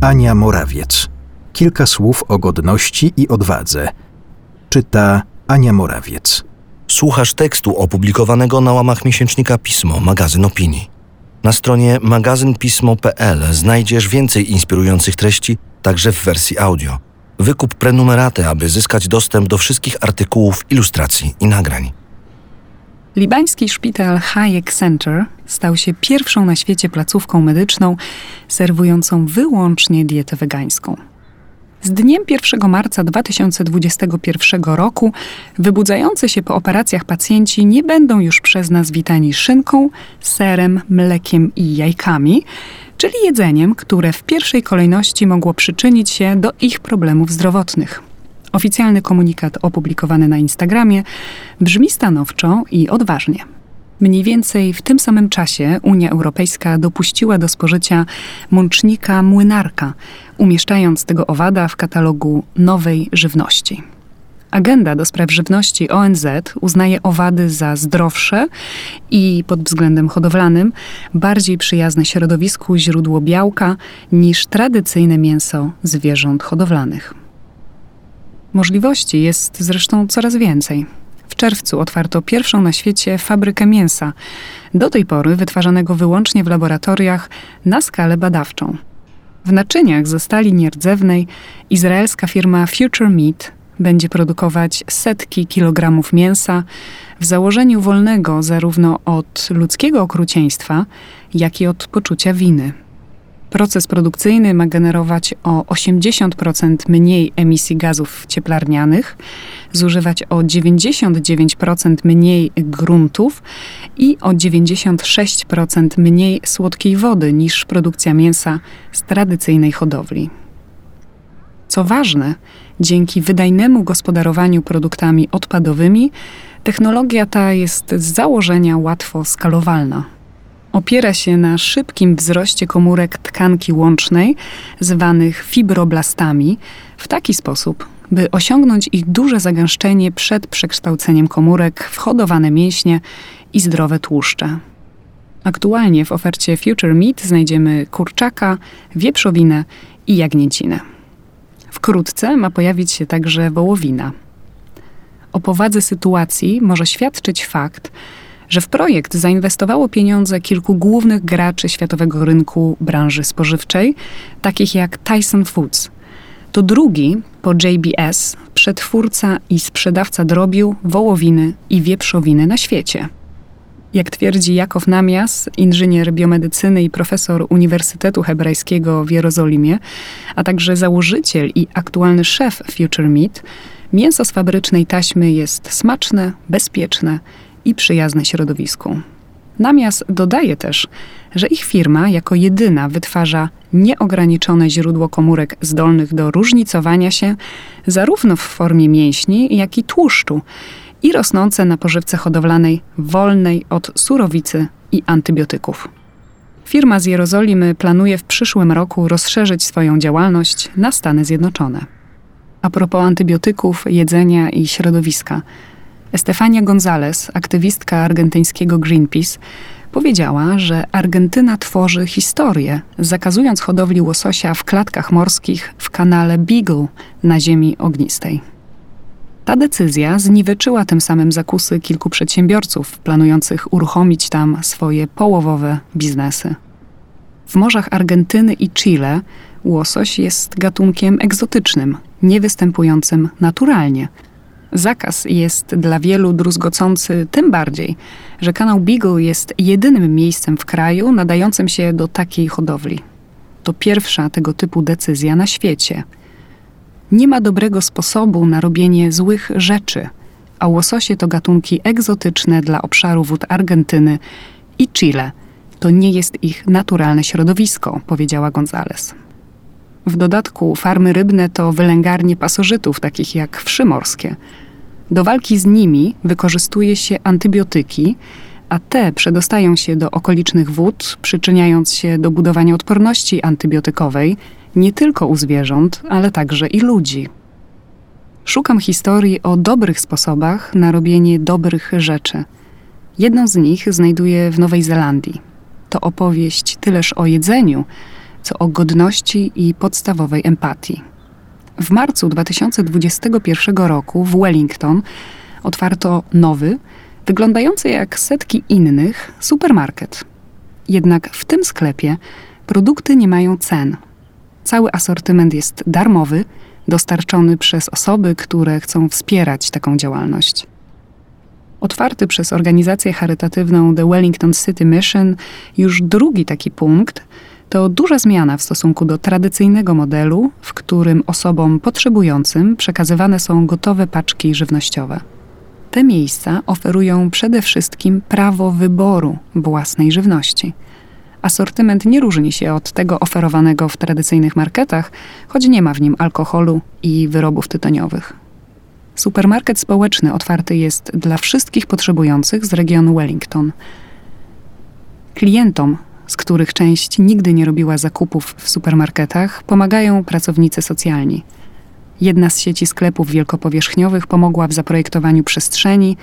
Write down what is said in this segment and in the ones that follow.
Ania Morawiec. Kilka słów o godności i odwadze. Czyta Ania Morawiec. Słuchasz tekstu opublikowanego na łamach miesięcznika Pismo, magazyn opinii. Na stronie magazynpismo.pl znajdziesz więcej inspirujących treści, także w wersji audio. Wykup prenumeratę, aby zyskać dostęp do wszystkich artykułów, ilustracji i nagrań. Libański szpital Hayek Center stał się pierwszą na świecie placówką medyczną serwującą wyłącznie dietę wegańską. Z dniem 1 marca 2021 roku wybudzający się po operacjach pacjenci nie będą już przez nas witani szynką, serem, mlekiem i jajkami, czyli jedzeniem, które w pierwszej kolejności mogło przyczynić się do ich problemów zdrowotnych. Oficjalny komunikat opublikowany na Instagramie brzmi stanowczo i odważnie. Mniej więcej w tym samym czasie Unia Europejska dopuściła do spożycia mącznika młynarka, umieszczając tego owada w katalogu nowej żywności. Agenda do spraw żywności ONZ uznaje owady za zdrowsze i pod względem hodowlanym bardziej przyjazne środowisku źródło białka niż tradycyjne mięso zwierząt hodowlanych. Możliwości jest zresztą coraz więcej. W czerwcu otwarto pierwszą na świecie fabrykę mięsa, do tej pory wytwarzanego wyłącznie w laboratoriach na skalę badawczą. W naczyniach ze stali nierdzewnej izraelska firma Future Meat będzie produkować setki kilogramów mięsa w założeniu wolnego zarówno od ludzkiego okrucieństwa, jak i od poczucia winy. Proces produkcyjny ma generować o 80% mniej emisji gazów cieplarnianych, zużywać o 99% mniej gruntów i o 96% mniej słodkiej wody niż produkcja mięsa z tradycyjnej hodowli. Co ważne, dzięki wydajnemu gospodarowaniu produktami odpadowymi, technologia ta jest z założenia łatwo skalowalna opiera się na szybkim wzroście komórek tkanki łącznej, zwanych fibroblastami, w taki sposób, by osiągnąć ich duże zagęszczenie przed przekształceniem komórek w hodowane mięśnie i zdrowe tłuszcze. Aktualnie w ofercie Future Meat znajdziemy kurczaka, wieprzowinę i jagnięcinę. Wkrótce ma pojawić się także wołowina. O powadze sytuacji może świadczyć fakt, że w projekt zainwestowało pieniądze kilku głównych graczy światowego rynku branży spożywczej, takich jak Tyson Foods. To drugi po JBS przetwórca i sprzedawca drobiu, wołowiny i wieprzowiny na świecie. Jak twierdzi Jakow Namias, inżynier biomedycyny i profesor Uniwersytetu Hebrajskiego w Jerozolimie, a także założyciel i aktualny szef Future Meat, mięso z fabrycznej taśmy jest smaczne, bezpieczne i przyjazne środowisku. Namiast dodaje też, że ich firma jako jedyna wytwarza nieograniczone źródło komórek zdolnych do różnicowania się zarówno w formie mięśni, jak i tłuszczu i rosnące na pożywce hodowlanej wolnej od surowicy i antybiotyków. Firma z Jerozolimy planuje w przyszłym roku rozszerzyć swoją działalność na Stany Zjednoczone. A propos antybiotyków, jedzenia i środowiska – Estefania González, aktywistka argentyńskiego Greenpeace, powiedziała, że Argentyna tworzy historię, zakazując hodowli łososia w klatkach morskich w kanale Beagle na ziemi ognistej. Ta decyzja zniweczyła tym samym zakusy kilku przedsiębiorców planujących uruchomić tam swoje połowowe biznesy. W morzach Argentyny i Chile łosoś jest gatunkiem egzotycznym, niewystępującym naturalnie – Zakaz jest dla wielu druzgocący tym bardziej, że kanał Beagle jest jedynym miejscem w kraju nadającym się do takiej hodowli. To pierwsza tego typu decyzja na świecie. Nie ma dobrego sposobu na robienie złych rzeczy, a łososie to gatunki egzotyczne dla obszaru wód Argentyny i Chile. To nie jest ich naturalne środowisko, powiedziała González. W dodatku farmy rybne to wylęgarnie pasożytów, takich jak wszy morskie. Do walki z nimi wykorzystuje się antybiotyki, a te przedostają się do okolicznych wód, przyczyniając się do budowania odporności antybiotykowej nie tylko u zwierząt, ale także i ludzi. Szukam historii o dobrych sposobach na robienie dobrych rzeczy. Jedną z nich znajduję w Nowej Zelandii. To opowieść tyleż o jedzeniu, co o godności i podstawowej empatii. W marcu 2021 roku w Wellington otwarto nowy, wyglądający jak setki innych, supermarket. Jednak w tym sklepie produkty nie mają cen. Cały asortyment jest darmowy, dostarczony przez osoby, które chcą wspierać taką działalność. Otwarty przez organizację charytatywną The Wellington City Mission, już drugi taki punkt to duża zmiana w stosunku do tradycyjnego modelu, w którym osobom potrzebującym przekazywane są gotowe paczki żywnościowe. Te miejsca oferują przede wszystkim prawo wyboru własnej żywności. Asortyment nie różni się od tego oferowanego w tradycyjnych marketach, choć nie ma w nim alkoholu i wyrobów tytoniowych. Supermarket społeczny otwarty jest dla wszystkich potrzebujących z regionu Wellington. Klientom, z których część nigdy nie robiła zakupów w supermarketach, pomagają pracownicy socjalni. Jedna z sieci sklepów wielkopowierzchniowych pomogła w zaprojektowaniu przestrzeni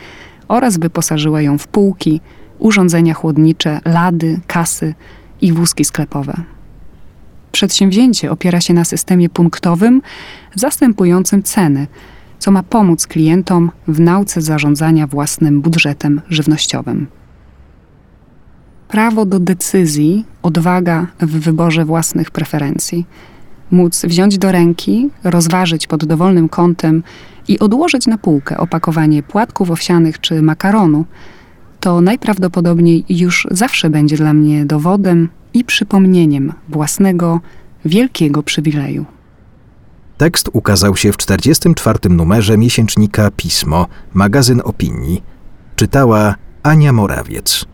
oraz wyposażyła ją w półki, urządzenia chłodnicze, lady, kasy i wózki sklepowe. Przedsięwzięcie opiera się na systemie punktowym zastępującym ceny, co ma pomóc klientom w nauce zarządzania własnym budżetem żywnościowym. Prawo do decyzji, odwaga w wyborze własnych preferencji. Móc wziąć do ręki, rozważyć pod dowolnym kątem i odłożyć na półkę opakowanie płatków owsianych czy makaronu, to najprawdopodobniej już zawsze będzie dla mnie dowodem i przypomnieniem własnego wielkiego przywileju. Tekst ukazał się w 44. numerze miesięcznika Pismo, magazyn opinii. Czytała Ania Morawiec.